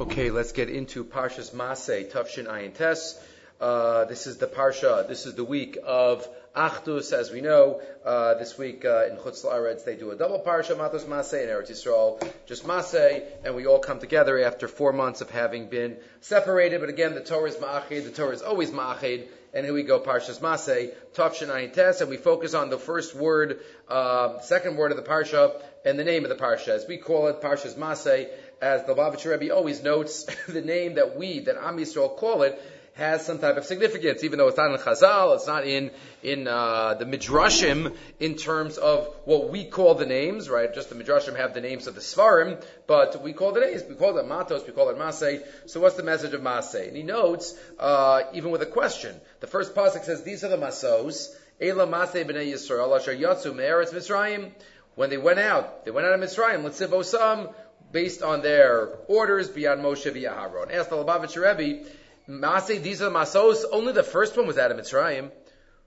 Okay, let's get into Parshas Masay, Tufshin Ayin Tes. Uh, this is the Parsha, this is the week of Achdus, as we know. Uh, this week uh, in Chutz La'aretz, they do a double Parsha, Matos Masay, and Eretz Yisrael, just Masay, and we all come together after four months of having been separated. But again, the Torah is Ma'achid, the Torah is always Ma'achid, and here we go, Parshas Masay, Tufshin Ayin Tes, and we focus on the first word, uh, second word of the Parsha, and the name of the Parsha. As we call it, Parshas Masay, as the Lubavitcher Rebbe always notes, the name that we, that Am Yisrael call it, has some type of significance, even though it's not in Chazal, it's not in in uh, the Midrashim in terms of what we call the names, right? Just the Midrashim have the names of the Svarim, but we call the names. We call it Matos, we call it Masay. So what's the message of Masay? And he notes, uh, even with a question, the first pasuk says, "These are the Masos." Ela Masay b'nei Yisrael asher yatsu me'eretz Mitzrayim. When they went out, they went out of Mitzrayim. Let's Osam based on their orders beyond Moshe via Aaron. Asked the Lubavitcher Rebbe, Masay, these are the Masos, only the first one was out of Mitzrayim.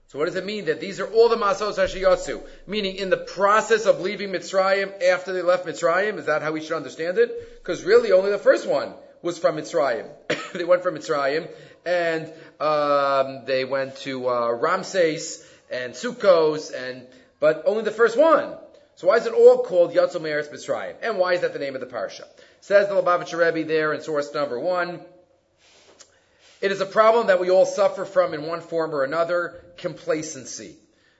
So what does it mean that these are all the Masos Hashiyotsu? Meaning in the process of leaving Mitzrayim after they left Mitzrayim? Is that how we should understand it? Because really only the first one was from Mitzrayim. they went from Mitzrayim and um, they went to uh, Ramses and Sukkos and but only the first one. So why is it all called Yatzel Meretz Mitzrayim? And why is that the name of the parsha? Says the Lubavitcher Rebbe there in source number one. It is a problem that we all suffer from in one form or another, complacency.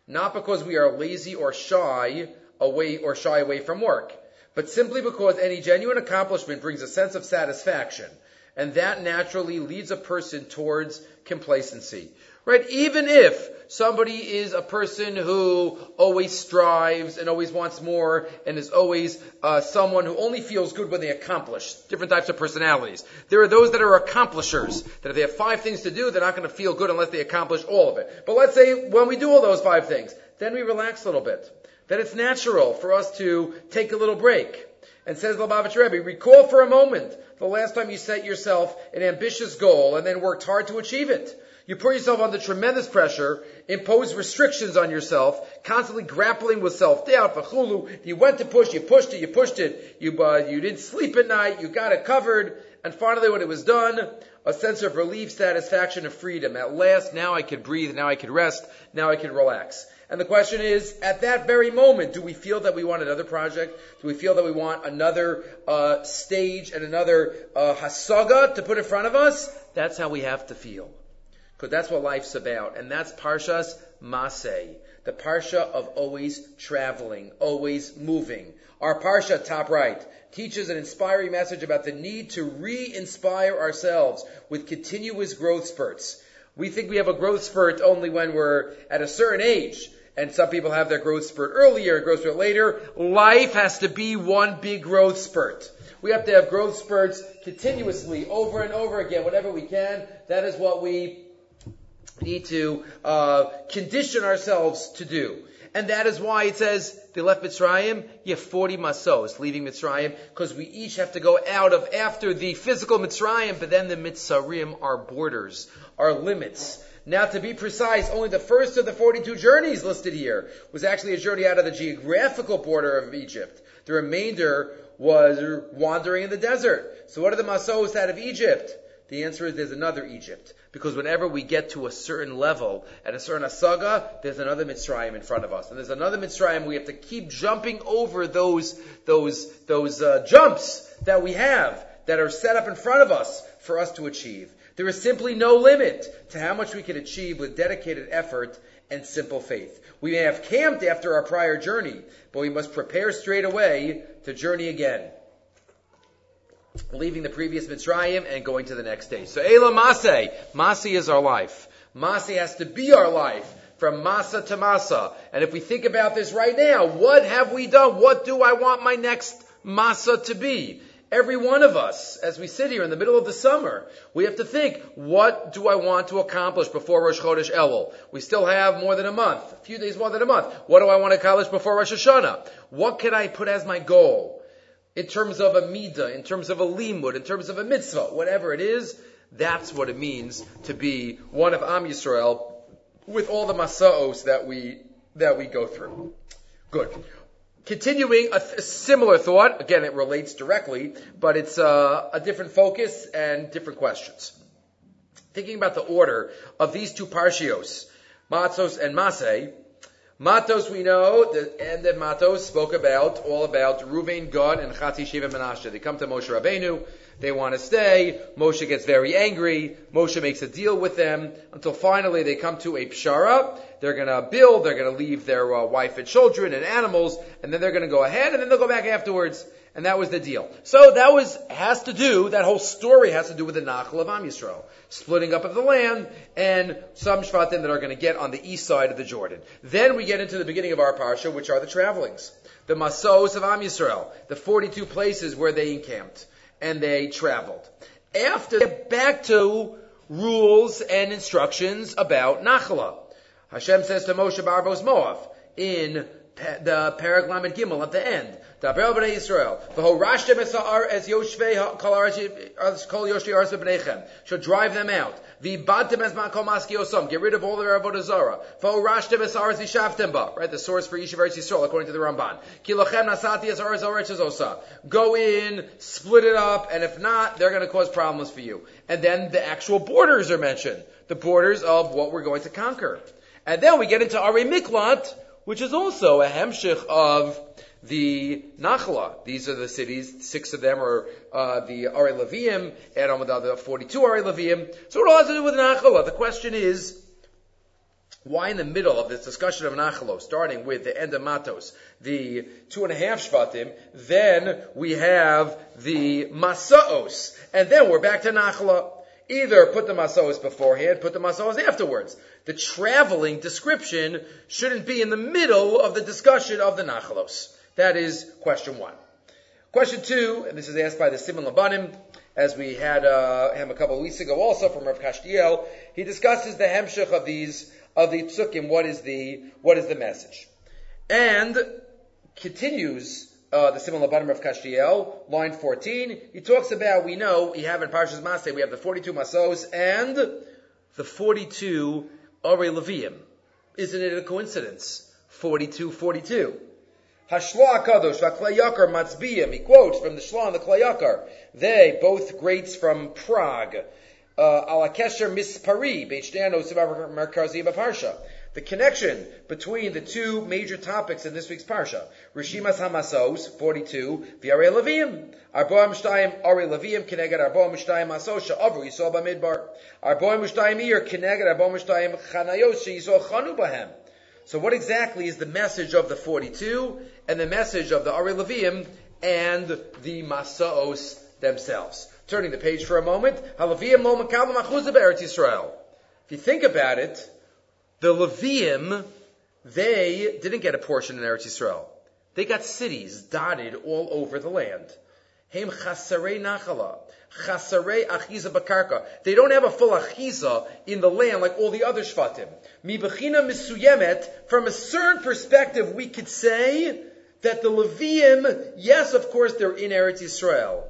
Not because we are lazy or shy away or shy away from work, but simply because any genuine accomplishment brings a sense of satisfaction, and that naturally leads a person towards complacency. Right? Even if somebody is a person who always strives and always wants more and is always uh, someone who only feels good when they accomplish different types of personalities. There are those that are accomplishers, that if they have five things to do, they're not going to feel good unless they accomplish all of it. But let's say when we do all those five things, then we relax a little bit. Then it's natural for us to take a little break. And says Lubavitch Rebbe, recall for a moment the last time you set yourself an ambitious goal and then worked hard to achieve it. You put yourself under tremendous pressure, impose restrictions on yourself, constantly grappling with self-doubt. V'chulu, you went to push, you pushed it, you pushed it, you, uh, you didn't sleep at night, you got it covered, and finally when it was done, a sense of relief, satisfaction, and freedom. At last, now I could breathe, now I could rest, now I could relax. And the question is, at that very moment, do we feel that we want another project? Do we feel that we want another uh, stage and another uh, hasaga to put in front of us? That's how we have to feel because that's what life's about. And that's Parshas Masay, the Parsha of always traveling, always moving. Our Parsha, top right, teaches an inspiring message about the need to re-inspire ourselves with continuous growth spurts. We think we have a growth spurt only when we're at a certain age. And some people have their growth spurt earlier, growth spurt later. Life has to be one big growth spurt. We have to have growth spurts continuously, over and over again, whenever we can. That is what we need to uh, condition ourselves to do. And that is why it says they left Mitzrayim. You have 40 masos leaving Mitzrayim because we each have to go out of after the physical Mitzrayim, but then the Mitzrayim are borders, are limits. Now, to be precise, only the first of the 42 journeys listed here was actually a journey out of the geographical border of Egypt. The remainder was wandering in the desert. So what are the masos out of Egypt? The answer is there's another Egypt. Because whenever we get to a certain level, at a certain asaga, there's another Mitzrayim in front of us. And there's another Mitzrayim, we have to keep jumping over those, those, those uh, jumps that we have, that are set up in front of us for us to achieve. There is simply no limit to how much we can achieve with dedicated effort and simple faith. We may have camped after our prior journey, but we must prepare straight away to journey again leaving the previous Mitzrayim and going to the next stage. So Ela Masay. Masi is our life. Masi has to be our life from Masa to Masa. And if we think about this right now, what have we done? What do I want my next Masa to be? Every one of us, as we sit here in the middle of the summer, we have to think, what do I want to accomplish before Rosh Chodesh Elul? We still have more than a month, a few days more than a month. What do I want to accomplish before Rosh Hashanah? What can I put as my goal? in terms of a midah, in terms of a limud, in terms of a mitzvah, whatever it is, that's what it means to be one of Am Yisrael with all the masaos that we that we go through. Good. Continuing a, th- a, similar thought. Again, it relates directly, but it's uh, a different focus and different questions. Thinking about the order of these two parshios, Matzos and Masei, Matos, we know, the end of Matos spoke about, all about Ruvain, Gad, and Chatzi Sheva Menashe. They come to Moshe Rabbeinu, they want to stay, Moshe gets very angry, Moshe makes a deal with them, until finally they come to a pshara, they're gonna build, they're gonna leave their uh, wife and children and animals, and then they're gonna go ahead, and then they'll go back afterwards, and that was the deal. So that was, has to do, that whole story has to do with the Nachal of Am Yisrael splitting up of the land, and some Shvatim that are going to get on the east side of the Jordan. Then we get into the beginning of our parsha, which are the travelings, the Masos of Am Yisrael, the 42 places where they encamped and they traveled. After back to rules and instructions about Nachala. Hashem says to Moshe Barbos Moav in the Paraglam and Gimel at the end. Daber b'nei Yisrael. V'horashtem es ha'ar as yoshvei kol yoshvei aras b'nechem. Shall drive them out. V'ibadtem es ma'kol maski osam. Get rid of all their avodah zara. V'horashtem es aras yishavtem ba. Right, the source for Yishav Eretz Yisrael according to the Ramban. Ki nasati es aras Eretz osa. Go in, split it up, and if not, they're going to cause problems for you. And then the actual borders are mentioned. The borders of what we're going to conquer. And then we get into Are Miklat, which is also a hemshich of the Nachla. These are the cities. Six of them are uh, the Ari Levium, add on with the other 42 Ari Levium. So it all has to do with Nachla. The question is, why in the middle of this discussion of Nachalo, starting with the end of Matos, the two and a half Shvatim, then we have the Masaos, and then we're back to Nachala. Either put the Masaos beforehand, put the Masaos afterwards. The traveling description shouldn't be in the middle of the discussion of the Nachalos. That is question one. Question two, and this is asked by the Simon Labanim, as we had uh, him a couple of weeks ago also from Rav Kashtiel, he discusses the hemshech of these, of the psukim, what is the, what is the message. And continues, uh, the similar bottom of Kashtiel, line 14, he talks about, we know, we have in Parshas Maseh, we have the 42 Masos and the 42 Ore Levium. Isn't it a coincidence? 42, 42. Hashla Kadosh v'Kli Yakar Matzbiyim. He quotes from the Shla and the Kli Yakar. They, both greats from Prague. Uh, Ala Kesher Mispari, Beichdano Merkazi Parsha. The connection between the two major topics in this week's Parsha. Rishimas Hamasos, 42, V'Are Levim. Arboa Mishtayim, Are Levim, Keneged Arboa Mishtayim Masos, Sha'avru Yisol Bamidbar. Arboa Mishtayim Ir, Keneged Arboa Mishtayim Chanayos, Yisol Chanu. So what exactly is the message of the 42 and the message of the Ari Levium and the Masaos themselves? Turning the page for a moment, Halavim lo Yisrael. If you think about it, the Levium, they didn't get a portion in Eretz Yisrael. They got cities dotted all over the land. They don't have a full achiza in the land like all the other shvatim. From a certain perspective, we could say that the Levium, yes, of course, they're in Eretz Yisrael.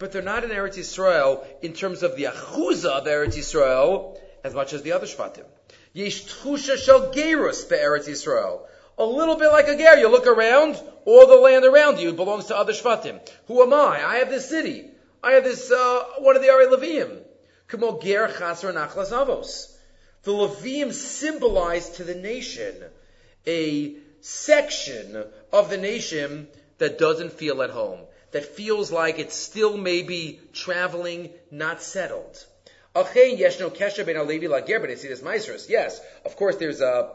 But they're not in Eretz Yisrael in terms of the achuza of Eretz Yisrael as much as the other shvatim. Yesh tchusha shel gerus be'eretz Yisrael. A little bit like a ger. You look around, all the land around you belongs to other Shvatim. Who am I? I have this city. I have this, uh, one of the Ari Levium. Kamo ger chasar nachlas avos. The Levium symbolize to the nation a section of the nation that doesn't feel at home, that feels like it's still maybe traveling, not settled. Yes, of course there's a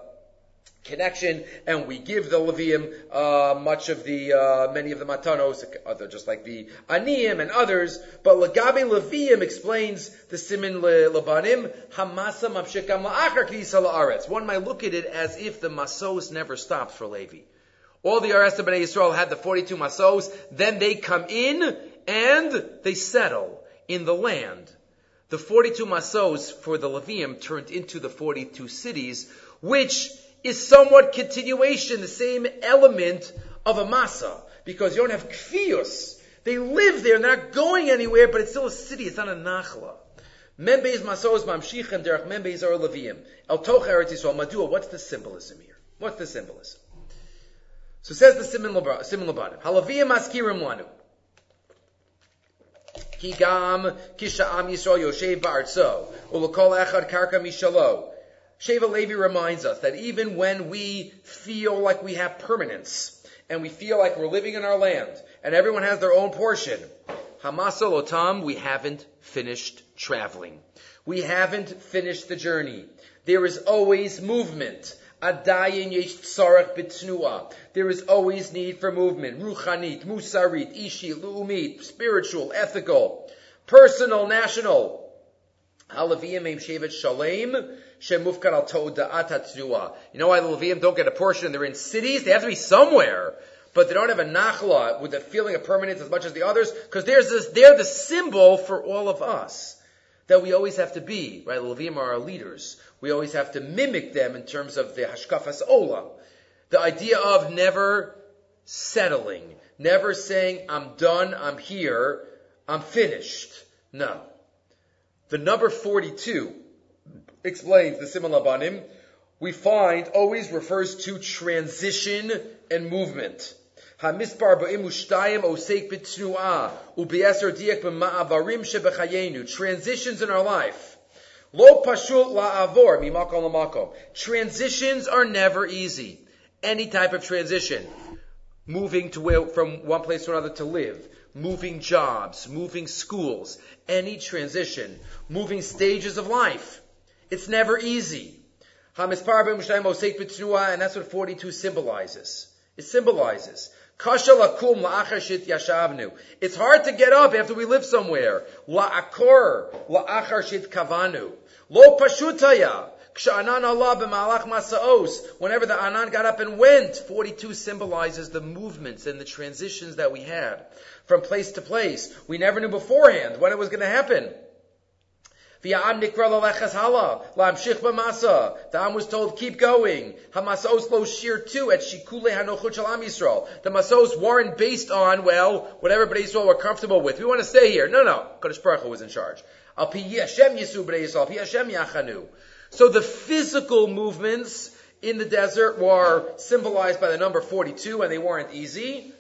connection, and we give the Levium uh, much of the uh, many of the matanos, other just like the aniyim and others. But Lagabe Levium explains the simin lebanim hamasa mapshikam la'achar knisa la'aretz. One might look at it as if the masos never stopped for Levi. All the Ares of Bnei Yisrael had the 42 masos, then they come in and they settle in the land. The 42 masos for the Levium turned into the 42 cities, which is somewhat continuation, the same element of a masa, because you don't have kfius. They live there, they're not going anywhere, but it's still a city, it's not a nachla. Membeis masos mamshichem derech membeis or leviyim. El toch Eretz. Madua, what's the symbolism here? What's the symbolism? So says the Simon Labanim. Halaviyah maskirim lanu. Am Yisrael yoshev ba'artzo. Ulakol echad karka mishalo. Sheva Levi reminds us that even when we feel like we have permanence, and we feel like we're living in our land, and everyone has their own portion, Hamasal Otam, we haven't finished traveling. We haven't finished the journey. There is always movement. Adayin yesh tzarech. There is always need for movement. Ruchanit, musarit, ishi, lu'umit, spiritual, ethical, personal, national. Shemufkar al. You know why the Levium don't get a portion? They're in cities. They have to be somewhere. But they don't have a nachla with a feeling of permanence as much as the others, because they're the symbol for all of us that we always have to be, right? The Levim are our leaders We always have to mimic them in terms of the hashkafas olam. The idea of never settling, never saying, I'm done, I'm here, I'm finished. No. The number 42 explains the Simon Labanim, we find always refers to transition and movement. המספר באים ושתיים עוסק בתנועה, ובעשר דייק במעברים שבחיינו, transitions in our life. Lo pashut la'avor mimakom lamakom. Transitions are never easy. Any type of transition. Moving to where, from one place to another to live. Moving jobs. Moving schools. Any transition. Moving stages of life. It's never easy. Hamispar ben Mushayim osek b'tnuah, and that's what 42 symbolizes. It symbolizes. Kasha lakum la'achashit yashavnu. It's hard to get up after we live somewhere. La'akor la'acharshit kavanu. Lo pashutaya. Whenever the Anan got up and went, 42 symbolizes the movements and the transitions that we had from place to place. We never knew beforehand when it was going to happen. The Am was told, keep going. Lo too at. The masos weren't based on, well, what everybody Yisrael were comfortable with. We want to stay here. No, no. Kodesh Baruch Hu was in charge. So the physical movements in the desert were symbolized by the number 42 and they weren't easy.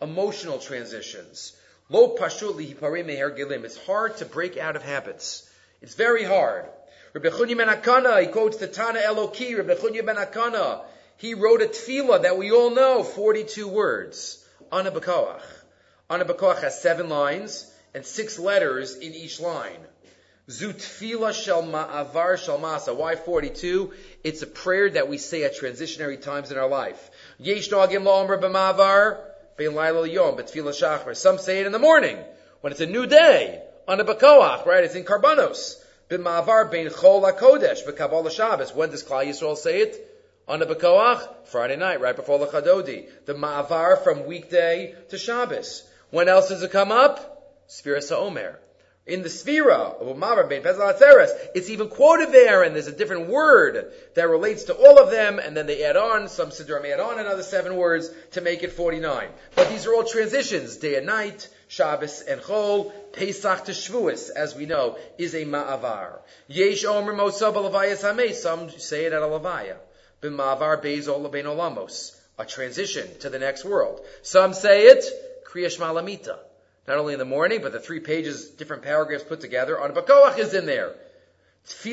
Emotional transitions. Lo. It's hard to break out of habits. It's very hard. Ben Akana, he quotes the Tana Eloki, ben Akana. He wrote a tefillah that we all know, 42 words. Ana B'koach. Ana B'koach has seven lines and six letters in each line. Zutfila shel ma'avar shel masa. Why 42? It's a prayer that we say at transitionary times in our life. Yesh dagim la'omer b'ma'avar. Some say it in the morning, when it's a new day, on a Bakoach, right? It's in Karbanos. B'ma'avar bein chol HaKodesh, b'kabal Shabbos. When does Klal Yisrael say it? On a Bakoach? Friday night, right before the Chadodi. The Ma'avar from weekday to Shabbos. When else does it come up? Sfira Omer in the Sphira of Umavar Bein Pesach it's even quoted there, and there's a different word that relates to all of them, and then they add on, some Siddurim add on another seven words to make it 49. But these are all transitions, day and night, Shabbos and Chol, Pesach to Shavuos, as we know, is a Ma'avar. Yesh Omer Mosa Balavayas Hameh, some say it at a Lavaya. B'Ma'avar Beizol Bein Olamos, a transition to the next world. Some say it, Kriyash Malamita not only in the morning, but the three pages, different paragraphs put together. On Bakoach is in there. The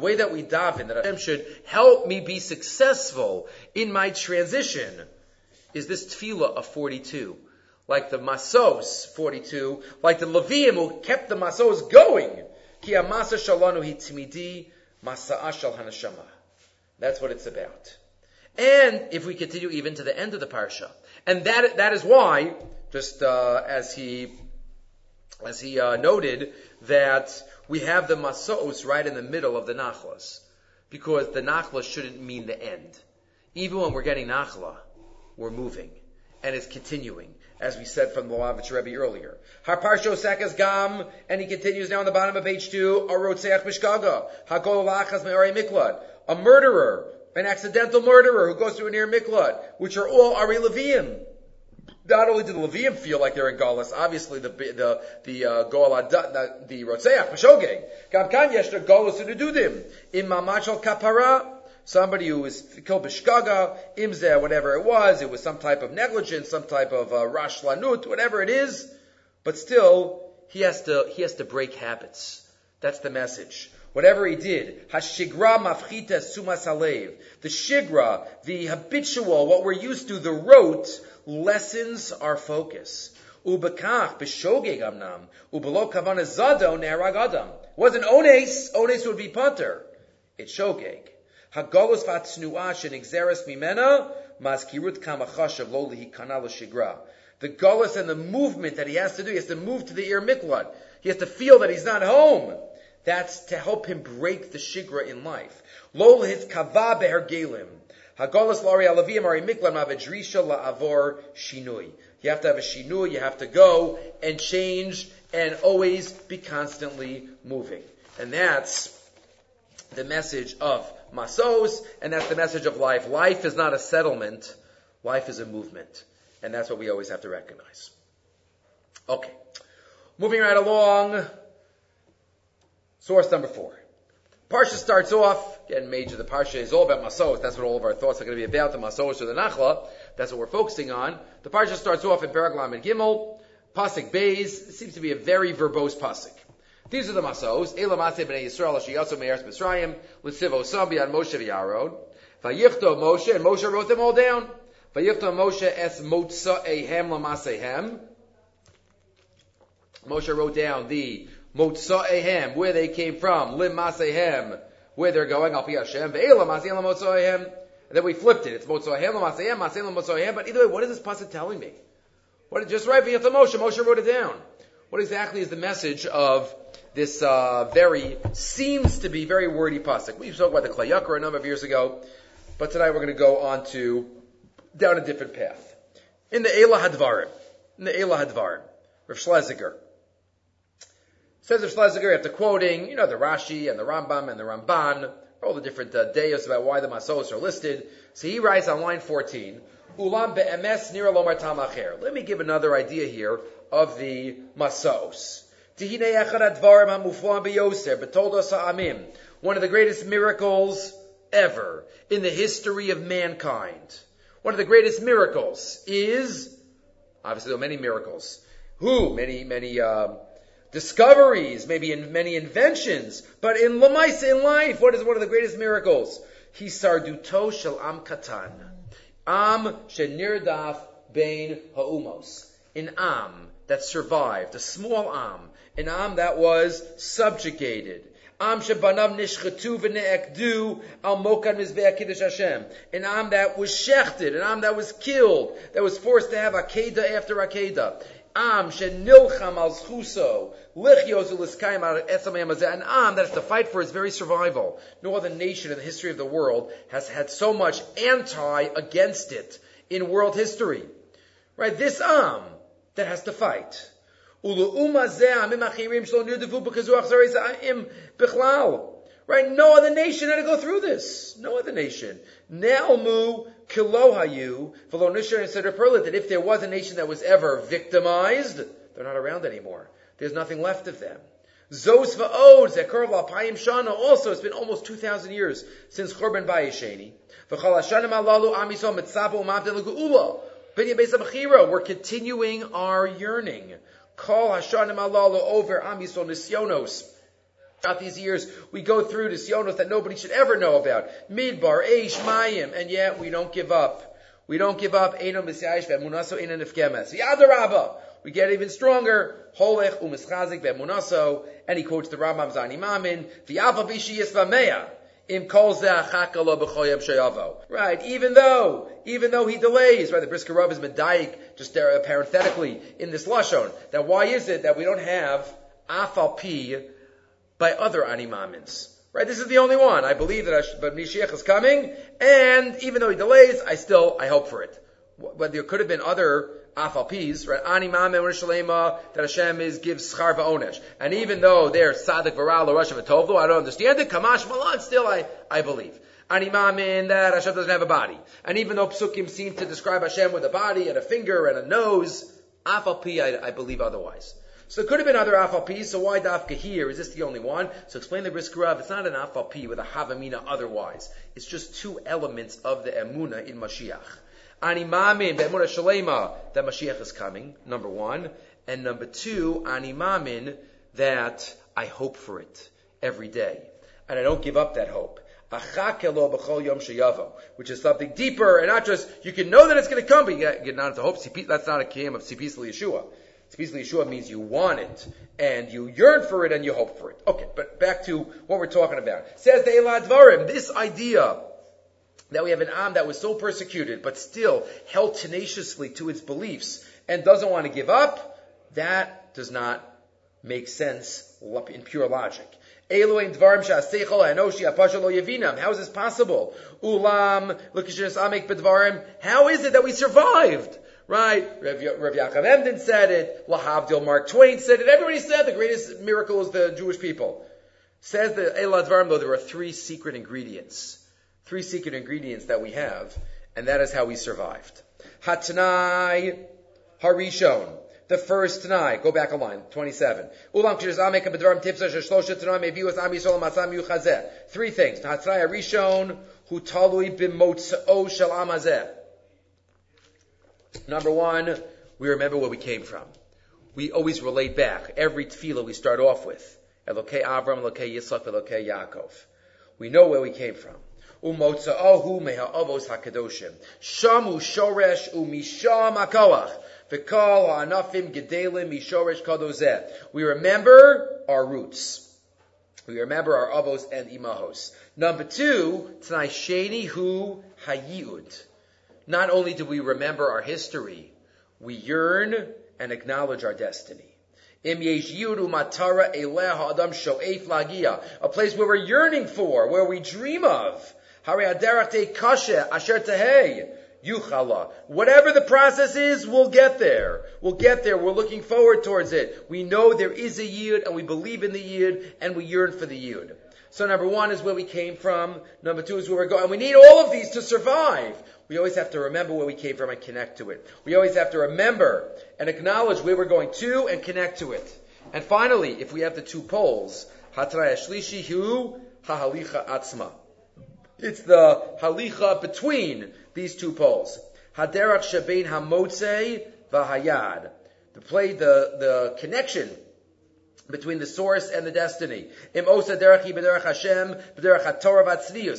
way that we daven, that Hashem should help me be successful in my transition, is this tefillah of 42. Like the Masos 42, like the Levium who kept the Masos going. Ki amasa masa'a shal hanashama. That's what it's about. And if we continue even to the end of the parsha, and that that is why, just uh, as he as he uh, noted, that we have the masos right in the middle of the nachlas, because the nachla shouldn't mean the end. Even when we're getting nachla, we're moving, and it's continuing, as we said from the Lubavitcher Rebbe earlier. Harparsho sekas gam, and he continues now on the bottom of page two. Arotzeach mishkaga, hagol lachas me'arei miklad, a murderer an accidental murderer who goes through a near miklat, which are all Ari Levium. not only do the Levium feel like they're in Galus, obviously the the the uh, Goal the, the Rotzeach Peshogeg. Gam kan yesh the Galus them in Mamachal Kapara. Somebody who was killed b'shkaga, imzeh, whatever it was, it was some type of negligence, some type of uh, whatever it is, but still he has to he has to break habits. That's the message. Whatever he did, hashigra mafchita sumas. The shigra, the habitual, what we're used to, the rote, lessens our focus. Ubekach b'shogeg amnam ubelo kavana zado nerag adam. Wasn't ones. Ones would be punter. It's shogeg. Hagolus vatsnuash and exeris mimena maskirut kamachashav lo lihikana shigra. The gullus and the movement that he has to do, he has to move to the ear miklad. He has to feel that he's not home. That's to help him break the shigra in life. Lo kava behergelim. Hagolas lari alavim ari miklan mavedrisha la'avor shinui. You have to have a shinui, you have to go and change and always be constantly moving. And that's the message of Masos, and that's the message of life. Life is not a settlement, life is a movement. And that's what we always have to recognize. Okay. Moving right along, source number four. Parsha starts off, again, major, the Parsha is all about Masos. That's what all of our thoughts are going to be about, the Masos or the Nachla. That's what we're focusing on. The Parsha starts off in Paraglam and Gimel, Pasik. It seems to be a very verbose Pasik. These are the masos. Ela Maseh b'nei Yisrael asher me'eretz Mitzrayim l'tziv osam b'yad Moshe v'Yaron. Vayichto Moshe, and Moshe wrote them all down. Vayichto Moshe es motza ehem lamasehem. Moshe wrote down the motza ehem, where they came from, lim masehem, where they're going, al pi Hashem, ve'ela maseh motza ehem. And then we flipped it. It's motza ehem lamasehem, maseh motza ehem. But either way, what is this pasuk telling me? What, just right, Vayichto Moshe, Moshe wrote it down. What exactly is the message of this uh, very seems to be very wordy pasuk. We spoke about the Kli Yakar a number of years ago, but tonight we're going to go on to down a different path. In the Elah Hadvarim, in the Elah Hadvarim, Rav Schlesinger says Rav Schlesinger after quoting, you know, the Rashi and the Rambam and the Ramban, all the different uh, deos about why the Masos are listed. So he writes on line 14, Ulam be'emes nira lomar tamacher. Let me give another idea here of the Masos. One of the greatest miracles ever in the history of mankind. One of the greatest miracles is, obviously there are many miracles. Who? Many, many, uh, discoveries, maybe in many inventions, but in Lamais, in life, what is one of the greatest miracles? Hisarduto shel am katan. Am shenirdaf bein ha'umos. An am that survived, a small am, an Am that was subjugated. Am shebanav nishchatu v'ne'ekdu al mokan mizbeach kiddush Hashem. An Am that was shechted, an Am that was killed, that was forced to have akeda after akeda. Am shenilcham al uliskayim an Am that has to fight for his very survival. No other nation in the history of the world has had so much anti against it in world history. Right? This Am that has to fight. Right? No other nation had to go through this. No other nation. Ne'almu kilohayu v'lo and said that if there was a nation that was ever victimized, they're not around anymore. There's nothing left of them. Zos va'od zekur l'apayim shana. Also, it's been almost 2,000 years since Churban Bayesheni. V'chal hashanim alalu amisol mitzapo umavdel geula. We're continuing our yearning. Call Hashanim Alalu over Amisol Nisyonos. Throughout these years, we go through to Nisyonos that nobody should ever know about. Midbar, Eish, Mayim, and yet we don't give up. We don't give up. We get even stronger. And he quotes the Rambam Zani Mamin. Right, even though, even though he delays, right, the Brisker Rav is medayik, just there, parenthetically, in this Lashon, that why is it that we don't have Afal Pi by other Animamins? Right, this is the only one. I believe that Mashiach is coming, and even though he delays, I still, I hope for it. But there could have been other afalpis, right? Ani mamem shalema that Hashem is gives schar va'onesh. And even though they're sadik v'ral or Rosh I don't understand it. Kamash malan, still I, I believe. Animamin that Hashem doesn't have a body. And even though psukim seem to describe Hashem with a body and a finger and a nose, afalpi, I, I believe otherwise. So there could have been other afalpis, so why dafka here? Is this the only one? So explain the Brisker Rav, it's not an afalpi with a havamina otherwise. It's just two elements of the emuna in Mashiach. Ani mamin be'emuna shalema that Mashiach is coming, number one. And number two, ani mamin that I hope for it every day. And I don't give up that hope which is something deeper and not just, you can know that it's going to come, but you get, get not into hope. That's not a kiyam of Sipis Yeshua. Sipis Yeshua means you want it, and you yearn for it, and you hope for it. Okay, but back to what we're talking about. Says the Elad Dvarim, this idea that we have an Am that was so persecuted, but still held tenaciously to its beliefs, and doesn't want to give up, that does not make sense in pure logic. How is this possible? Ulam. How is it that we survived? Right? Rav, Rav Yaakov Emden said it. Lahavdil Mark Twain said it. Everybody said the greatest miracle is the Jewish people. Says the Elad Dvarim, though, there are three secret ingredients. Three secret ingredients that we have, and that is how we survived. Hatanai Harishon. The first Tanai, go back a line, 27. Ulam Three things. Hatzai Rishon, hu talui b'motzao shel amazeh. Number one, we remember where we came from. We always relate back. Every tefillah we start off with. Elokei Avram, Elokei Yitzchak, Elokei Yaakov. We know where we came from. Hakadoshim. Shamu shoresh umisham hakoach. We remember our roots. We remember our avos and imahos. Number two, tnai sheni hu hayud. Not only do we remember our history, we yearn and acknowledge our destiny. A place where we're yearning for, where we dream of. Whatever the process is, we'll get there. We'll get there. We're looking forward towards it. We know there is a yid, and we believe in the yid, and we yearn for the yid. So number one is where we came from. Number two is where we're going. And we need all of these to survive. We always have to remember where we came from and connect to it. We always have to remember and acknowledge where we're going to and connect to it. And finally, if we have the two poles, Hatraya Shlishi Hu Hahalicha Atzma. It's the halicha between these two poles. Haderach shebein hamotze v'hayad. The play, the, the connection between the source and the destiny. Im osa b'derech Hashem.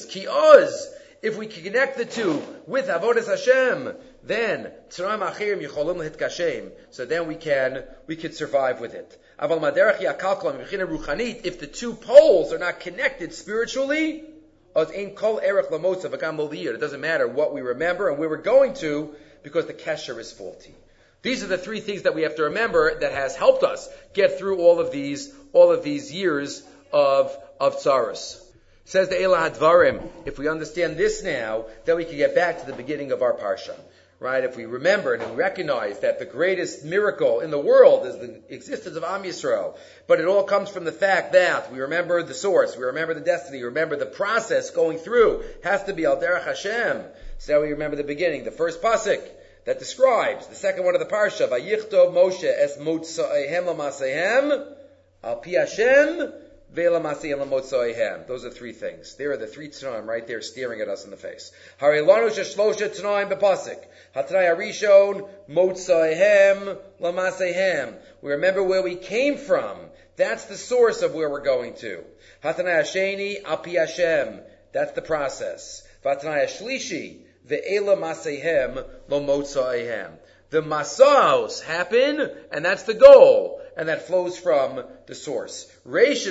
Ki oz. If we connect the two with avodas Hashem, then tzram achirim yicholim hitkashem. So then we can we can survive with it. Aval yakalkol ruchanit. If the two poles are not connected spiritually, it doesn't matter what we remember and where we're going to because the kesher is faulty. These are the three things that we have to remember that has helped us get through all of these, all of these years of, of tsaros. Says the Elah Hadvarim, if we understand this now, then we can get back to the beginning of our parsha right? If we remember and recognize that the greatest miracle in the world is the existence of Am Yisrael, but it all comes from the fact that we remember the source, we remember the destiny, we remember the process going through has to be Al Derech Hashem. So now we remember the beginning, the first pasuk that describes the second one of the parsha, Vayichtov Moshe es Motzaehem Lamasehem Al Pi Hashem those are three things. There are the three tanoim right there staring at us in the face. Harilanu sheshlosha lamasehem. We remember where we came from. That's the source of where we're going to. Hatnai asheni. That's the process. Vatnai ashlishi ve'ela masehem lo motzahem. The masaos happen, and that's the goal and that flows from the source. When there's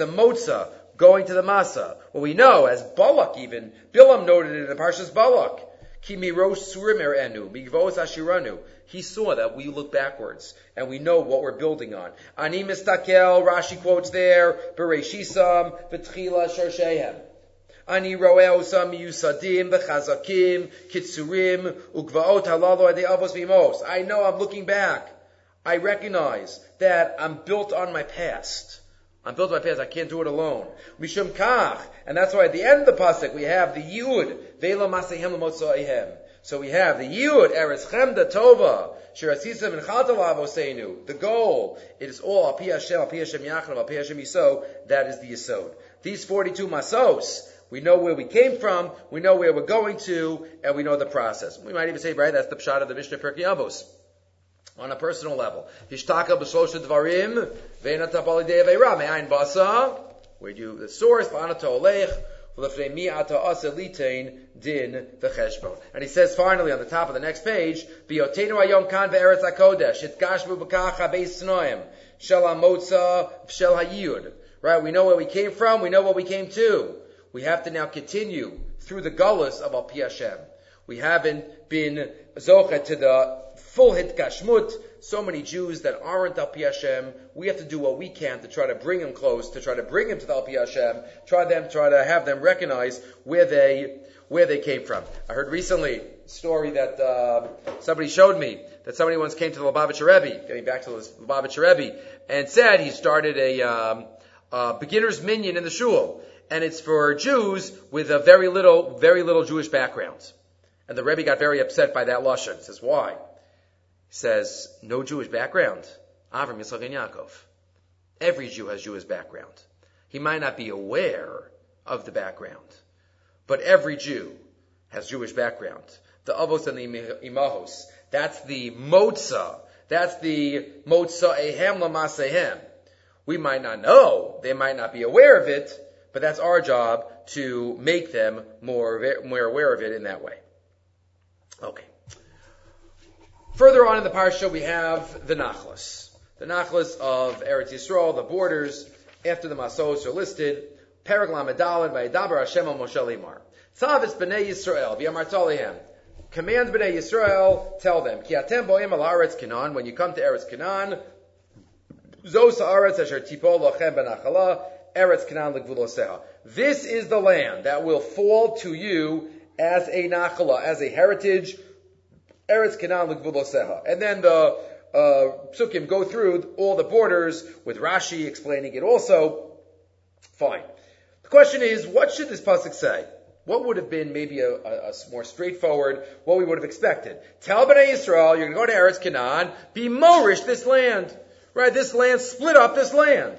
a motza going to the masa, well we know, as Balak even, Bilam noted it in the Parshas Balak, er he saw that we look backwards and we know what we're building on. Ani mistakel, Rashi quotes there, Bereshisam, V'tchila Shorshehem. אני רואה אותם מיוסדים וחזקים, קיצורים וגבעות הללו על אבos v'imos. I know I'm looking back. I recognize that I'm built on my past. I'm built by payas. I can't do it alone. Mishum kach. And that's why at the end of the pasuk we have the yud. Vela masehem l'motzaihem. So we have the yud, eretz chemda tova. Shirasisam and chatalav oseinu. The goal. It is all api Hashem, api Hashem yachnav, api Hashem yiso. That is the yisod. These 42 masos. we know where we came from, we know where we're going to, and we know the process. We might even say, right, that's the pshat of the Mishnah Pirkei Avos on a personal level. Where you the source din. And he says finally on the top of the next page. Right, we know where we came from, we know what we came to. We have to now continue through the gullus of Al Hashem. We haven't been zochet to the full hit kashmut. So many Jews that aren't Al Hashem. We have to do what we can to try to bring them close, to try to bring them to the Al Hashem. Try them, try to have them recognize where they where they came from. I heard recently a story that uh, somebody showed me that somebody once came to the Lubavitcher Rebbe, getting back to the Lubavitcher Rebbe, and said he started a um, uh, beginner's minyan in the shul, and it's for Jews with a very little, very little Jewish background. And the Rebbe got very upset by that lashon. He says, "Why?" He says, "No Jewish background." Avram Yitzchak and Yaakov. Every Jew has Jewish background. He might not be aware of the background, but every Jew has Jewish background. The avos and the imahos. That's the motza. That's the motza ehem lamasehem. We might not know. They might not be aware of it, but that's our job to make them more, more aware of it in that way. Okay. Further on in the parsha, we have the Nachlas. The Nachlas of Eretz Yisrael, the borders, after the Masos are listed. Paraglam Adalad by Dabar Hashem Moshe Limar. Tzavis B'nai Yisrael, V'yamar Command B'nai Yisrael, tell them, Ki atem bo'im al Eretz Canaan, when you come to Eretz Canaan, Zos Eretz Asher Tipol Lochem Benachala, Eretz Canaan L'Gvuloseha. This is the land that will fall to you as a nachala, as a heritage, Eretz Canaan l'gvuloseha. And then the uh, psukim go through all the borders with Rashi explaining it also. Fine. The question is, what should this pasuk say? What would have been maybe a, a, a, more straightforward, what we would have expected? Tell Bnei Yisrael, you're going to go to Eretz Canaan, be Morish this land. Right? This land, split up this land.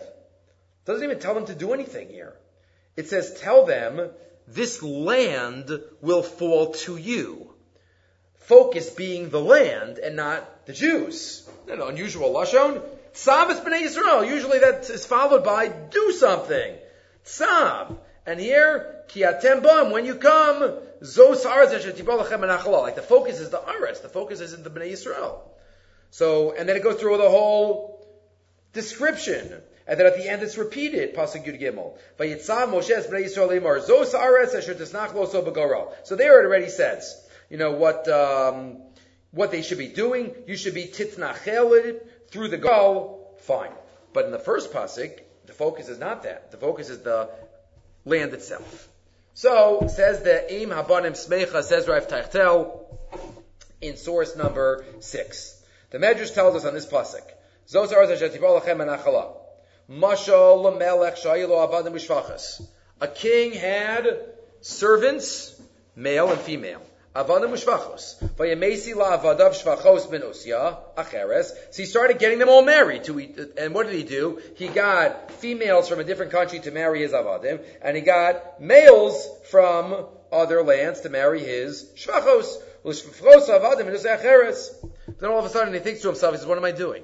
Doesn't even tell them to do anything here. It says, tell them this land will fall to you. Focus being the land and not the Jews. An unusual lashon. Tzav b'nei Yisrael. Usually that is followed by do something. Tzav. And here, ki atem when you come, zos Like the focus is the aretz. The focus is in the b'nei Yisrael. So, and then it goes through the whole description. And then at the end it's repeated, Pasuk Yud Gimel. Moshe So there it already says, you know, what, um, what they should be doing. You should be Titnachel through the goal. Fine. But in the first Pasuk, the focus is not that. The focus is the land itself. So, says the Im Habanim Smecha, says Rav Teichtal, in source number six. The Medrash tells us on this Pasuk, Zos Aretz Asher Tipol Lachem Anachala. Mashal melech shayilo avadim. A king had servants, male and female. Avadim mishvachos. Vayamesi shvachos acheres. So he started getting them all married. To and what did he do? He got females from a different country to marry his avadim, and he got males from other lands to marry his shvachos. Then all of a sudden he thinks to himself, he says, what am I doing?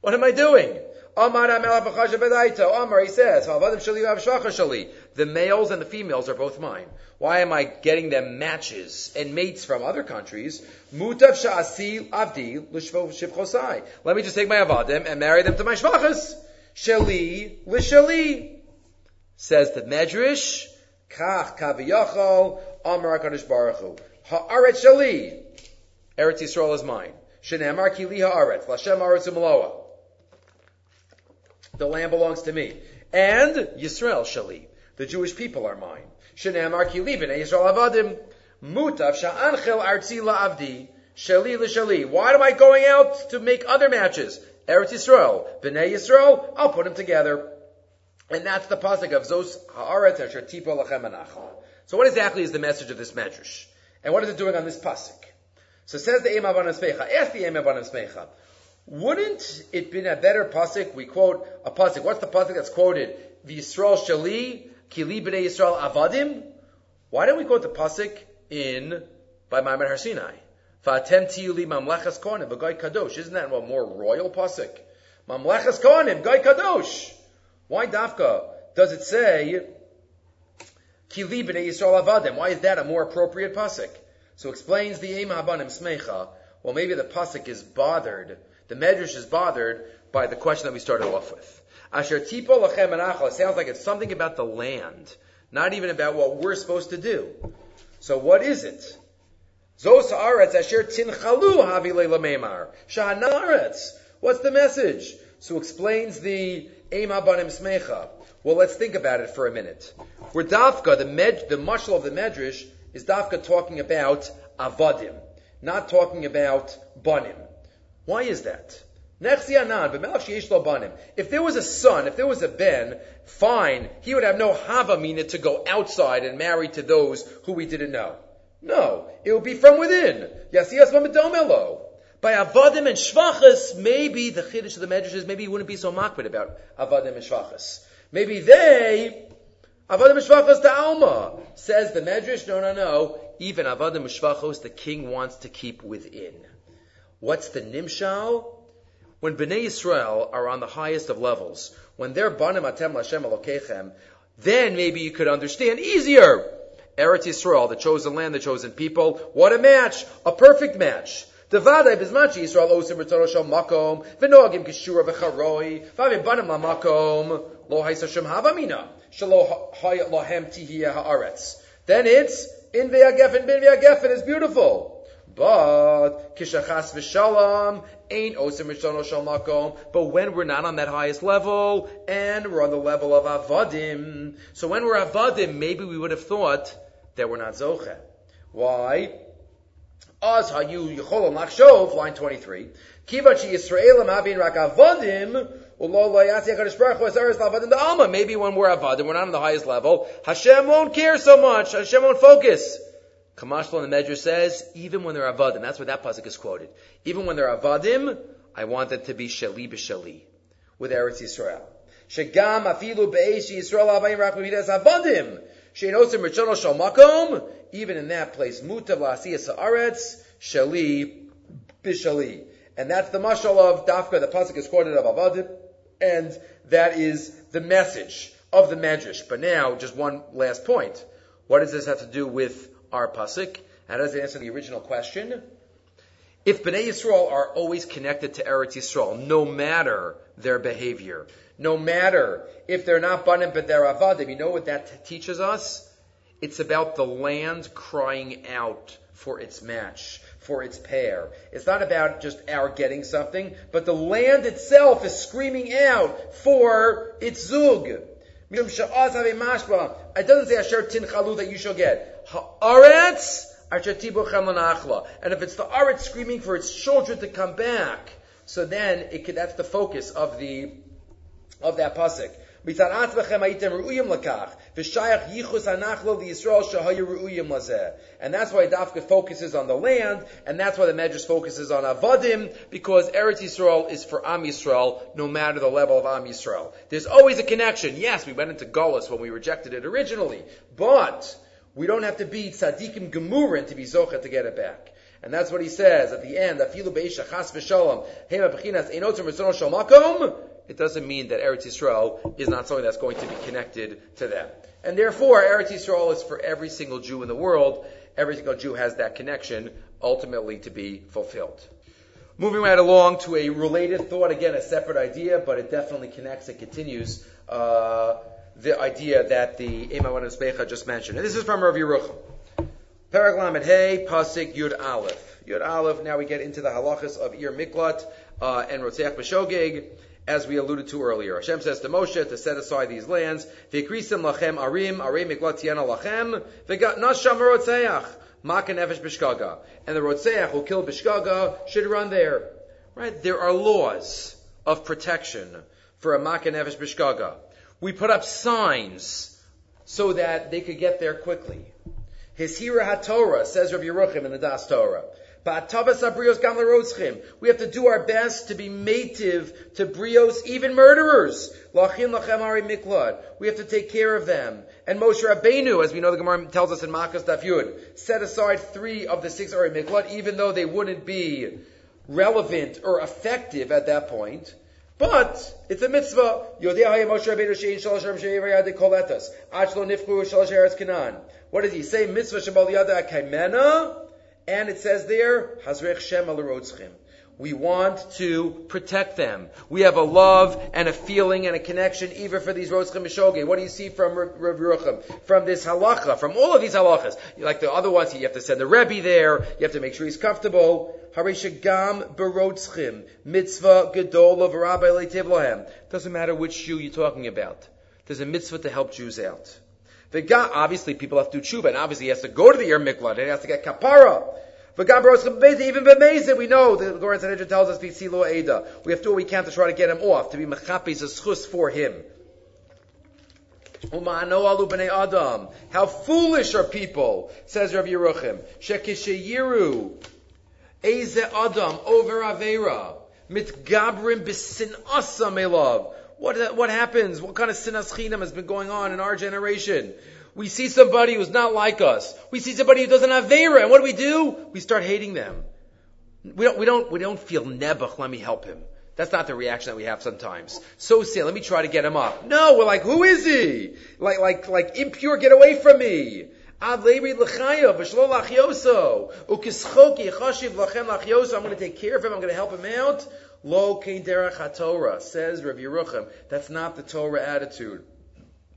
What am I doing? Amar he says, the males and the females are both mine. Why am I getting them matches and mates from other countries? Let me just take my avadim and marry them to my shvachas. Shali l'shali. Says the Medrash, kach kaviyachol, Amar HaKadosh Baruch Hu. Ha'aret shali. Eretz Yisrael is mine. Shenemar ki li ha'aretz. Lashem aretz umaloa. The land belongs to me. And Yisrael Shali. The Jewish people are mine. Shenamar ki Yisrael avadim. Mutav sha'anchel artzi la'avdi. Shali l'shali. Why am I going out to make other matches? Eretz Yisrael, Bnei Yisrael, I'll put them together. And that's the pasuk of Zos Haaretz Asher Tipo Lachem So what exactly is the message of this medrash? And what is it doing on this pasuk? So says the Eim Abanim Smecha. Ask the Eim Smecha. Wouldn't it been a better pasuk? We quote a pasuk. What's the pasuk that's quoted? V'Yisrael Shali Kili B'nei Yisrael Avadim. Why don't we quote the pasuk in by Maimon Har Sinai? V'atem tiyuli mamlechas kohanim v'goy kadosh. Isn't that a more royal pasuk? Mamlechas kohanim goy kadosh. Why dafka does it say Kili b'nei Yisrael avadim? Why is that a more appropriate pasuk? So explains the Ema Habanim Smecha. Well, maybe the pasuk is bothered. The Medrash is bothered by the question that we started off with. Asher tipo lachem sounds like it's something about the land, not even about what we're supposed to do. So what is it? Zos asher tinchalu havi leila Shahanaretz. What's the message? So explains the Em HaBanim Semeicha. Well, let's think about it for a minute. Where Dafka, the med, the mushal of the Medrash, is Dafka talking about Avadim, not talking about Banim. Why is that? If there was a son, if there was a ben, fine, he would have no havamina to go outside and marry to those who we didn't know. No, it would be from within. By avadim and shvachas, maybe the chiddush of the medrash is maybe he wouldn't be so makbid about avadim and shvachas. Maybe they, avadim and shvachas to alma. Says the medrash, no, no, no. Even avadim and shvachos, the king wants to keep within. What's the nimshal? When Bnei Yisrael are on the highest of levels, when they're banim atem lashem alokechem, then maybe you could understand easier. Eretz Yisrael, the chosen land, the chosen people. What a match! A perfect match. Devadai bizmachi Yisrael osim retorah shel makom v'noagim kishura v'charoi v'avim banim lamakom lo haisashem havamina shelo hayat lohem tihiyah haaretz. Then it's in ve'agefen bin ve'agefen is beautiful. But kishachas v'shalom ain't osim rishono shel makom. But when we're not on that highest level and we're on the level of avadim, so when we're avadim, maybe we would have thought that we're not zoche. Why? Az hayu yicholam lachshov, line 23. Kivachi Yisraelim having rak avadim, Maybe when we're avadim, we're not on the highest level. Hashem won't care so much. Hashem won't focus. Kamashlo in the Medrash says, even when they're avadim, that's where that pasuk is quoted. Even when they're avadim, I want them to be shali b'shali with Eretz Yisrael. Shegam afilu be'esh Yisrael avayim rak avadim. Sheinosim richono shal makom even in that place, mutav la'asiyas haaretz, shali bishali. And that's the mashal of Dafka, the pasuk is quoted of Avadim, and that is the message of the Medrash. But now, just one last point. What does this have to do with our pasuk? How does it answer the original question? If Bnei Yisrael are always connected to Eretz Yisrael, no matter their behavior, no matter if they're not banim but they're avadim, you know what that teaches us? It's about the land crying out for its match, for its pair. It's not about just our getting something, but the land itself is screaming out for its zug. It doesn't say asher tinchalu that you shall get. Haaretz asher And if it's the aretz screaming for its children to come back, so then it could, that's the focus of the of that pasuk. And that's why Dafka focuses on the land, and that's why the Medrash focuses on Avadim, because Eretz Yisrael is for Am Yisrael, no matter the level of Am Yisrael. There's always a connection. Yes, we went into Golas when we rejected it originally, but we don't have to be tzaddikim gemurin to be zocha to get it back. And that's what he says at the end. Afilu be'isha chas v'shalom. Hema b'chinas einotzim ritzon shal makom it doesn't mean that Eretz Yisrael is not something that's going to be connected to them. And therefore, Eretz Yisrael is for every single Jew in the world. Every single Jew has that connection ultimately to be fulfilled. Moving right along to a related thought, again, a separate idea, but it definitely connects, and continues, uh, the idea that the Imam Becha just mentioned. And this is from Rav Yerucham. Paraglamet Hey, Pasik Yud Aleph. Yud Aleph, now we get into the halachas of Ir Miklat, uh, and Rotzeach B'Shogeg as we alluded to earlier. Hashem says to Moshe to set aside these lands. V'ikrisim lachem arim, lachem, makan nefesh bishkaga. And the rotzeach who killed bishkaga should run there. Right? There are laws of protection for a makan nefesh bishkaga. We put up signs so that they could get there quickly. His Hira HaTorah, says Rabbi Yerucham in the Das Torah. We have to do our best to be mative to brios, even murderers. We have to take care of them. And Moshe Rabbeinu, as we know the Gemara tells us in Makkos Daf Yud, set aside three of the six Ari Miklot, even though they wouldn't be relevant or effective at that point. But it's a mitzvah. What does he say? Mitzvah shabal yada kaimena and it says there, Hazrech Shem we want to protect them. We have a love and a feeling and a connection even for these Rotzchem Mishoge. What do you see from Rav Yerucham? From this halacha, from all of these halachas. Like the other ones, you have to send the Rebbe there, you have to make sure he's comfortable. Harishagam berotzchim, mitzvah gedol of Rabbi Doesn't matter which Jew you're talking about. There's a mitzvah to help Jews out. The guy, obviously people have to tshuva, and obviously he has to go to the Yer Miklat, and he has to get kapara. Even Bemezid, we know, the Goran Sanhedrin tells us, Silo Eda. We have to do what we can to try to get him off, to be mechapis a for him. Adam. How foolish are people, says Rav Yerucham. Shekishayiru. Eze Adam over Avera. Mitgabrim bisin asam elav. What, what happens? What kind of sinas chinam has been going on in our generation? We see somebody who's not like us. We see somebody who doesn't have Vera, and what do we do? We start hating them. We don't, we don't, we don't feel nebuch, let me help him. That's not the reaction that we have sometimes. So say, let me try to get him up. No, we're like, who is he? Like, like, like impure, get away from me. I'm going to take care of him. I'm going to help him out. Lo kein derech HaTorah, says Rav Yerucham. That's not the Torah attitude.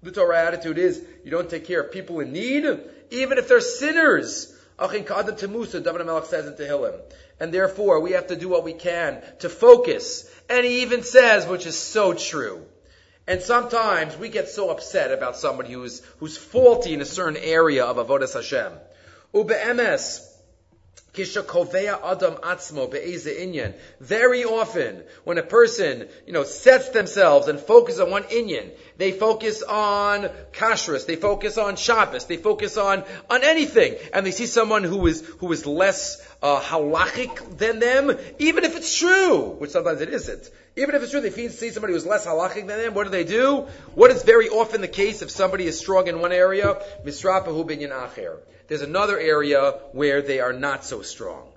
The Torah attitude is you don't take care of people in need, even if they're sinners. Achin kadam temusa, David Melech says in Tehillim. And therefore, we have to do what we can to focus. And he even says, which is so true. And sometimes we get so upset about somebody who's, who's faulty in a certain area of Avodas Hashem. Atzmo Very often, when a person, you know, sets themselves and focuses on one inyan, they focus on kashrus, they focus on Shabbos, they focus on, on anything, and they see someone who is, who is less, uh, halachic than them, even if it's true, which sometimes it isn't. Even if it's true, they see somebody who's less halachic than them, what do they do? What is very often the case if somebody is strong in one area? Misrapahu binyan acher there's another area where they are not so strong.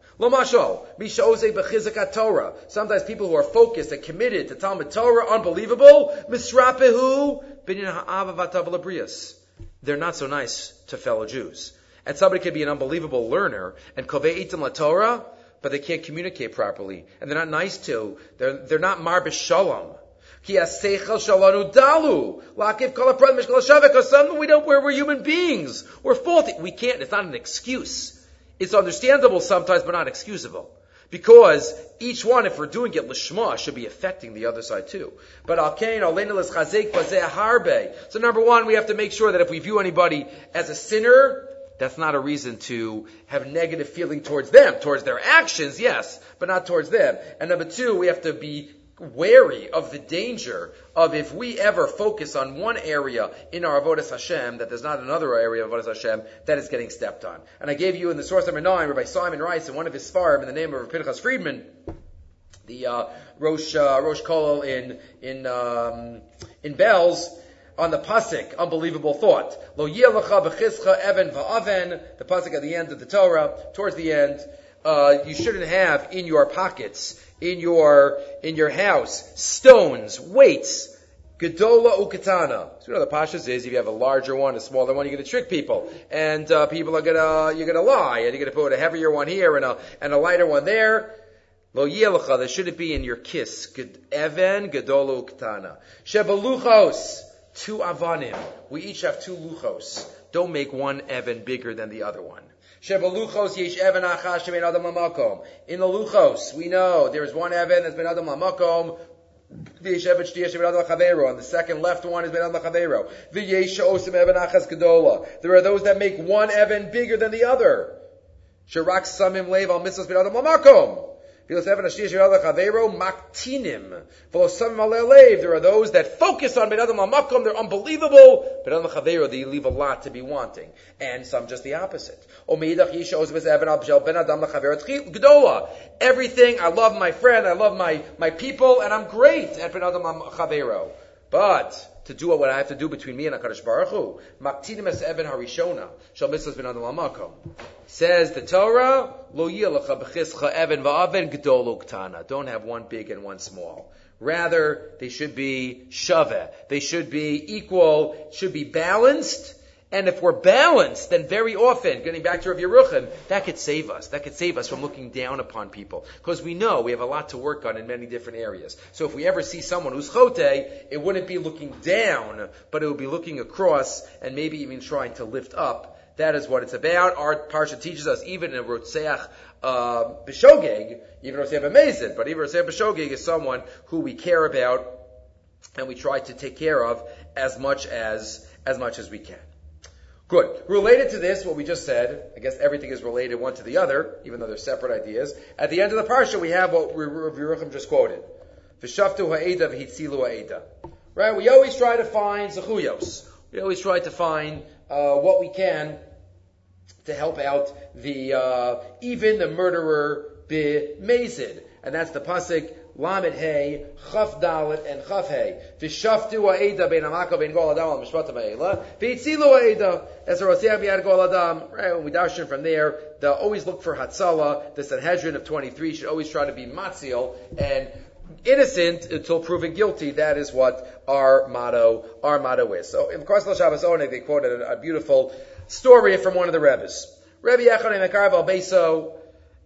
Torah. Sometimes people who are focused and committed to Talmud Torah, unbelievable. Misrapehu binyan They're not so nice to fellow Jews. And somebody can be an unbelievable learner and koveitim la Torah, but they can't communicate properly, and they're not nice to. They're they're not marbish shalom. Because some we don't, we're, we're human beings. We're faulty. We can't, it's not an excuse. It's understandable sometimes, but not excusable. Because each one, if we're doing it lishma, should be affecting the other side too. But So number one, we have to make sure that if we view anybody as a sinner, that's not a reason to have negative feeling towards them, towards their actions, yes, but not towards them. And number two, we have to be wary of the danger of if we ever focus on one area in our Avodas Hashem, that there's not another area of Avodas Hashem that is getting stepped on. And I gave you in the source number nine, Rabbi Simon Rice, in one of his farm in the name of Pinchas Friedman, the uh, Rosh uh, Rosh Kolel in in um, in Belz on the pasuk, unbelievable thought. Lo yelacha b'chischa even va'aven, the pasuk at the end of the Torah, towards the end. Uh, you shouldn't have in your pockets in your in your house stones, weights, Gedola ukatana. So you know the pashas is if you have a larger one, a smaller one, you're going to trick people, and uh, people are going to you're going to lie, and you're going to put a heavier one here and a and a lighter one there. Lo yelacha, that should it be in your kiss. Even gedola ukatana. Shebaluchos, two avanim. We each have two luchos. Don't make one even bigger than the other one. In the luchos, we know there is one even that's been adam lamakom. On the second left one is ben adam chavero. osim even achas gedola. There are those that make one even bigger than the other. Shirak samim lev al mitzvos ben adam lamakom. There are those that focus on Ben Adam Makom, they're unbelievable. Ben Adam Chavero, they leave a lot to be wanting. And some just the opposite. Everything, I love my friend, I love my, my people, and I'm great at Ben Adam Chavero. But, to do what I have to do between me and HaKadosh Baruch Hu. Eben. Says the Torah, lo yilacha b'chischa even va'aven. Don't have one big and one small. Rather, they should be shave. They should be equal, should be balanced, and if we're balanced, then very often, getting back to Rav Yerucham, that could save us. That could save us from looking down upon people. Because we know we have a lot to work on in many different areas. So if we ever see someone who's chote, it wouldn't be looking down, but it would be looking across and maybe even trying to lift up. That is what it's about. Our parsha teaches us even in Rotseach uh, B'Shogeg, even Rotseach B'Mezid, but even Rotseach B'Shogeg is someone who we care about and we try to take care of as much as, as much as we can. Good. Related to this, what we just said, I guess everything is related one to the other, even though they're separate ideas. At the end of the parsha, we have what Rav Yerucham just quoted. Right? We always try to find zechuyos. We always try to find uh, what we can to help out the uh, even the murderer be And that's the pasuk Lamed Hey, Chaf Dalet, and Chaf Hey. V'shaftu ha'eda bein amako bein gol adam al mishpat ha'ela. V'yitzilu ha'eda. As a Roseach b'yad gol adam. Right, when we darshan from there, they'll always look for Hatzala. The Sanhedrin of 23 should always try to be matzil, and innocent until proven guilty. That is what our motto, our motto is. So in Kosel Shabbos Oneg, they quoted a, a, beautiful story from one of the Rebbe's. Rebbe Yechon Mekarv al Beso,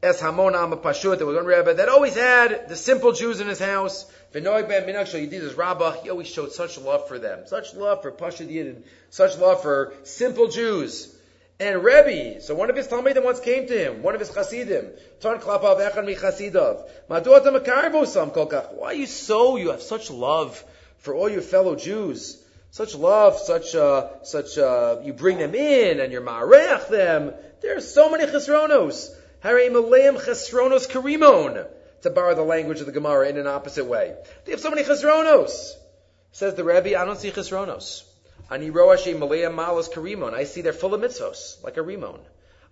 Es Hamon Am Pashut, there was one Rebbe that always had the simple Jews in his house. V'noig ben Minak Shal Yedid Rabbah, he always showed such love for them, such love for Pashut Yidin, such love for simple Jews. And Rebbe, so one of his Talmudim once came to him, one of his Chasidim, Ton Klapav Echan Mi Chasidov, Maduat HaMakarvo Sam Kolkach, why are you so, you have such love for all your fellow Jews? Such love, such, uh, such, uh, you bring them in and you're ma'arech them. There are so many chesronos. Harei Maleim Chesronos Karimon, to borrow the language of the Gemara in an opposite way. They have so many Chesronos. Says the Rebbe, I don't see Chesronos. Ani roa she Maleim Malos Karimon. I see they're full of mitzvos, like a Rimon.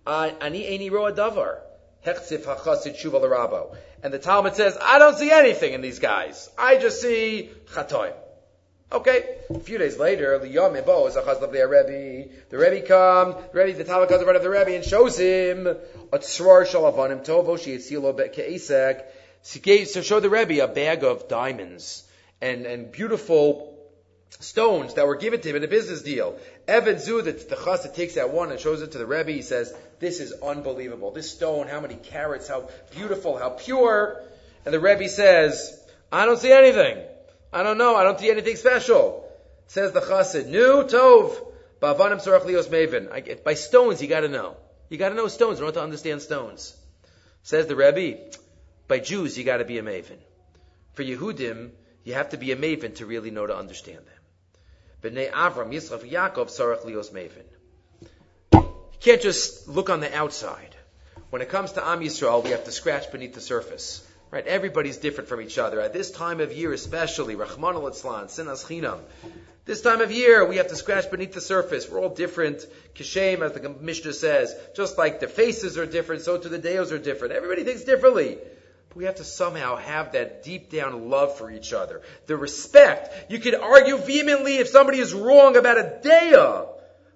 Ani Eini roa davar. Hechtzif hachasid shuva. And the Talmud says, I don't see anything in these guys. I just see chatoim. Okay. A few days later, the Rebbe. Comes, the Rebbe, the Talmud comes in front of the Rebbe and shows him a tzrar shalavanim tovo sheyitzilo ke'esek. He gave, so show the Rebbe a bag of diamonds and, and beautiful stones that were given to him in a business deal. Evan Zu, the, the chassid takes that one and shows it to the Rebbe. He says, this is unbelievable. This stone, how many carats, how beautiful, how pure. And the Rebbe says, I don't see anything. I don't know. I don't see anything special. Says the chassid, Nu tov, bavanim maven. By stones, you gotta know. You gotta know stones in order to understand stones. Says the Rebbe, by Jews, you gotta be a maven. For Yehudim, you have to be a maven to really know to understand them. B'nei Avram, Yisrael, Yaakov, sorach lios maven. You can't just look on the outside. When it comes to Am Yisrael, we have to scratch beneath the surface. Right? Everybody's different from each other. At this time of year, especially, Rahman al Sinas Chinam. This time of year, we have to scratch beneath the surface. We're all different. Kishem, as the Mishnah says, just like the faces are different, so too the deos are different. Everybody thinks differently. But we have to somehow have that deep down love for each other. The respect. You could argue vehemently if somebody is wrong about a dea,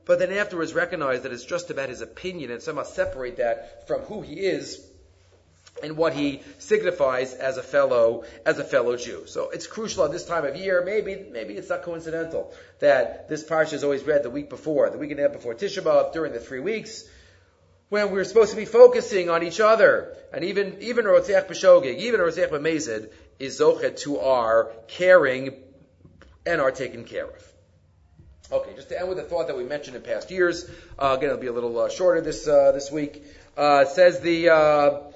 but then afterwards recognize that it's just about his opinion and somehow separate that from who he is and what he signifies as a fellow as a fellow Jew. So it's crucial at this time of year. Maybe maybe it's not coincidental that this parsha is always read the week before, the week and a half before Tisha B'av, during the three weeks when we're supposed to be focusing on each other, and even even Rotzeach B'Shogeg, even Rotzeach B'Mezid is zochet to our caring and are taken care of. Okay, just to end with a thought that we mentioned in past years. Uh, again, it'll be a little uh, shorter this uh, this week. Uh, says the uh,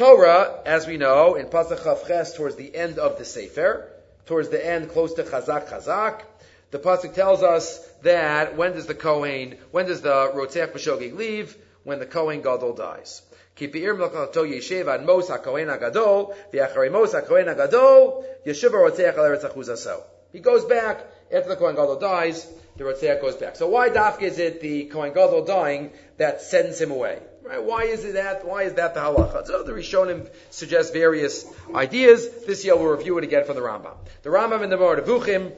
Torah, as we know, in Pasach Chavches, towards the end of the Sefer, towards the end, close to Chazak Chazak, the Pasuk tells us that when does the Kohen, when does the Rotech B'Shogig leave? When the Kohen Gadol dies. Kipi'ir melchato yeshev ad mos ha-Kohen ha-Gadol, v'acharei mos ha-Kohen ha-Gadol, yeshiva Rotech al Eretz He goes back after the Kohen Gadol dies, the Ratziah goes back. So why dafka is it the Kohen Gadol dying that sends him away? Right? Why is it that? Why is that the halacha? So the Rishonim suggest various ideas. This year we'll review it again from the Rambam. The Rambam in the Moreh Nevuchim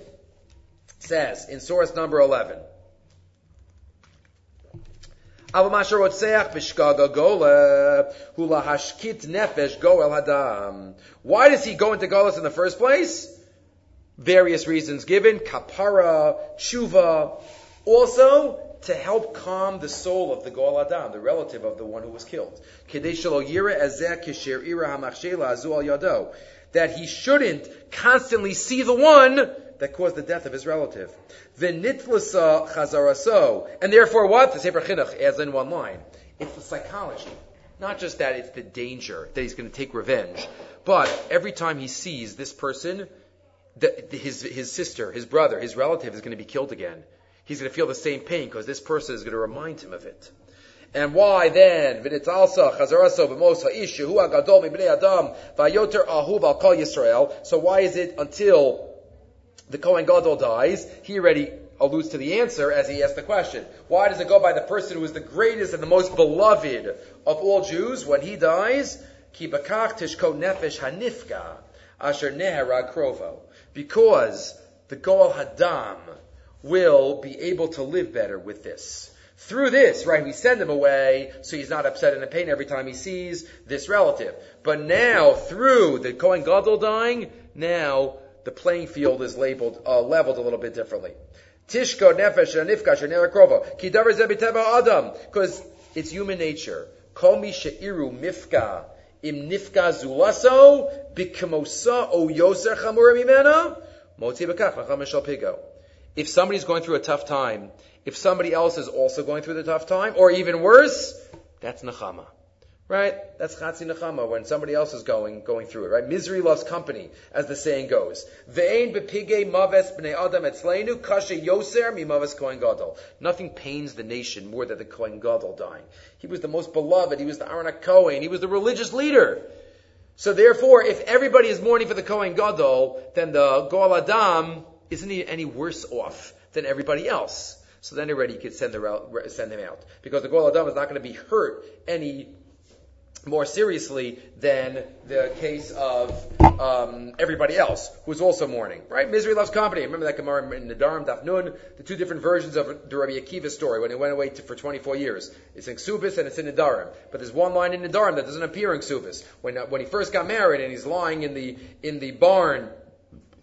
says in source number eleven. Why does he go into Golas in the first place? Various reasons given, kapara, tshuva, also to help calm the soul of the Goal Adam, the relative of the one who was killed. That he shouldn't constantly see the one that caused the death of his relative. And therefore what? The Sefer Chinuch adds in one line. It's the psychology. Not just that it's the danger that he's going to take revenge, but every time he sees this person, the, his, his sister, his brother, his relative is going to be killed again. He's going to feel the same pain because this person is going to remind him of it. And why then? Yisrael. So why is it until the Kohen Gadol dies, he already alludes to the answer as he asks the question. Why does it go by the person who is the greatest and the most beloved of all Jews when he dies? tishko nefesh hanifka asher krovo. Because the Goel Hadam will be able to live better with this. Through this, right, we send him away so he's not upset and in pain every time he sees this relative. But now, through the Kohen Gadol dying, now the playing field is labeled, uh, leveled a little bit differently. Tishko nefesh nifka shenera krova. Ki davar adam. Because it's human nature. Kol mi she'iru mifka im nifka zulaso o yoser mimena bekach nacham pigo. If somebody's going through a tough time, if somebody else is also going through the tough time, or even worse, that's nachama. Right? That's chatzi nechama when somebody else is going going through it. Right? Misery loves company, as the saying goes. Ve'ein bepige maves bnei adam etzleinu kashe yoser mi maves kohen gadol. Nothing pains the nation more than the kohen gadol dying. He was the most beloved. He was the Aaron Kohen. He was the religious leader. So therefore, if everybody is mourning for the kohen gadol, then the goal adam isn't he any worse off than everybody else? So then already you could send, the, send him out because the goal adam is not going to be hurt any more seriously than the case of um, everybody else who's also mourning, right? Misery loves company. Remember that Gemara in Nedarim Daf Nun, the two different versions of the Rabbi Akiva story when he went away to, for 24 years. It's in Ksubis and it's in Nedarim. But there's one line in Nedarim that doesn't appear in Ksubis. When, uh, when he first got married and he's lying in the, in the barn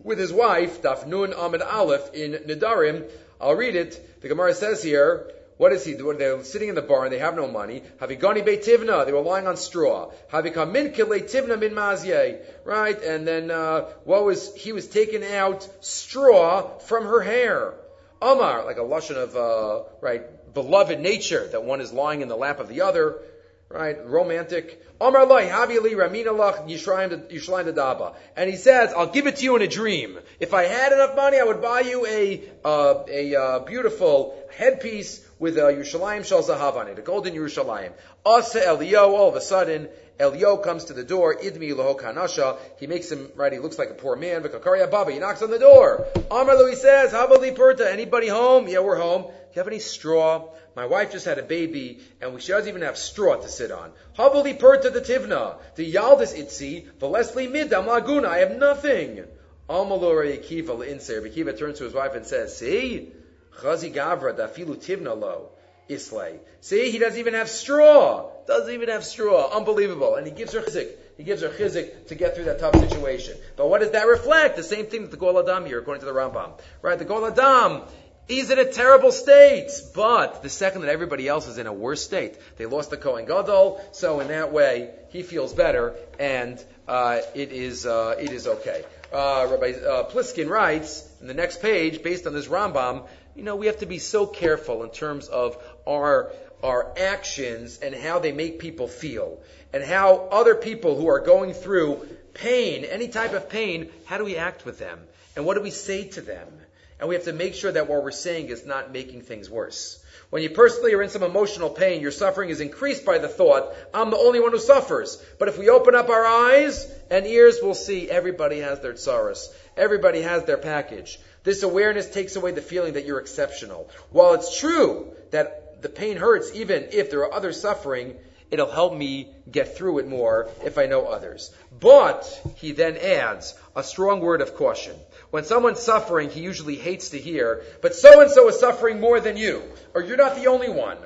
with his wife, Daf Nun Amid Aleph in Nedarim, I'll read it. The Gemara says here, what is he doing? They're sitting in the barn. They have no money. Havigani beitivna. They were lying on straw. Havika min tivna min mazye. Right? And then, uh, what was, he was taking out straw from her hair. Amar, like a lashon of, uh, right, beloved nature, that one is lying in the lap of the other right? Romantic. Amar Lai, Havili Ramina Lach Yishlayim Daba. And he says, I'll give it to you in a dream. If I had enough money, I would buy you a, uh, a uh, beautiful headpiece with a Yerushalayim Shal Zahav on it, a golden Yerushalayim. Asa Elio, all of a sudden, Elio comes to the door, Idmi Loho Kanasha, he makes him, right, he looks like a poor man, Vikakaria Baba, he knocks on the door. Amar Lui says, Havali Purta, anybody home? Yeah, we're home. Do you have any straw? My wife just had a baby, and she doesn't even have straw to sit on. Havali Purta the Tivna, the Yaldis Itzi, Leslie Midam Laguna, I have nothing. Amalora Yekiva Inser, Yekiva turns to his wife and says, see? Chazi Gavra, Dafilu Tivna lo. Islay. See, he doesn't even have straw. Doesn't even have straw. Unbelievable. And he gives her chizik. He gives her chizik to get through that tough situation. But what does that reflect? The same thing that the Gol Adam here, according to the Rambam. Right? The Gol Adam, he's in a terrible state. But the second that everybody else is in a worse state, they lost the Kohen Gadol, so in that way, he feels better, and uh, it is uh, it is okay. Uh, Rabbi uh, Pliskin writes in the next page, based on this Rambam, you know, we have to be so careful in terms of our, our actions and how they make people feel. And how other people who are going through pain, any type of pain, how do we act with them? And what do we say to them? And we have to make sure that what we're saying is not making things worse. When you personally are in some emotional pain, your suffering is increased by the thought, I'm the only one who suffers. But if we open up our eyes and ears, we'll see everybody has their tsaras. Everybody has their package. This awareness takes away the feeling that you're exceptional. While it's true that the pain hurts even if there are others suffering, it'll help me get through it more if I know others. But, he then adds a strong word of caution. When someone's suffering, he usually hates to hear, but so and so is suffering more than you, or you're not the only one.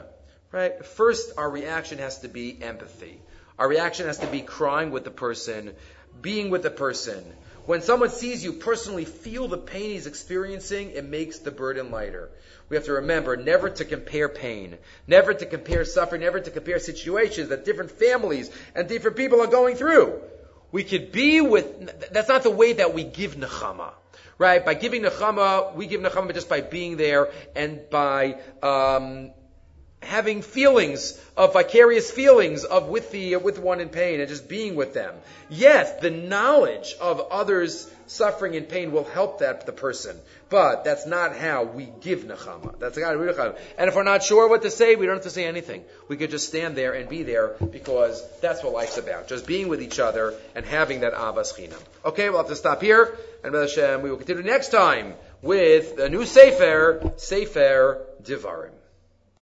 Right? First, our reaction has to be empathy. Our reaction has to be crying with the person, being with the person. When someone sees you personally feel the pain he's experiencing, it makes the burden lighter. We have to remember never to compare pain, never to compare suffering, never to compare situations that different families and different people are going through. We could be with, that's not the way that we give nechama. Right? By giving nechama, we give nechama just by being there and by, um, having feelings of vicarious feelings of with the uh, with one in pain and just being with them. Yes, the knowledge of others suffering and pain will help that the person, but that's not how we give nechama. That's nechama. And if we're not sure what to say, we don't have to say anything. We could just stand there and be there because that's what life's about. Just being with each other and having that avas chinam. Okay, we'll have to stop here, and Hashem, we will continue next time with a new sefer, Sefer Divarim.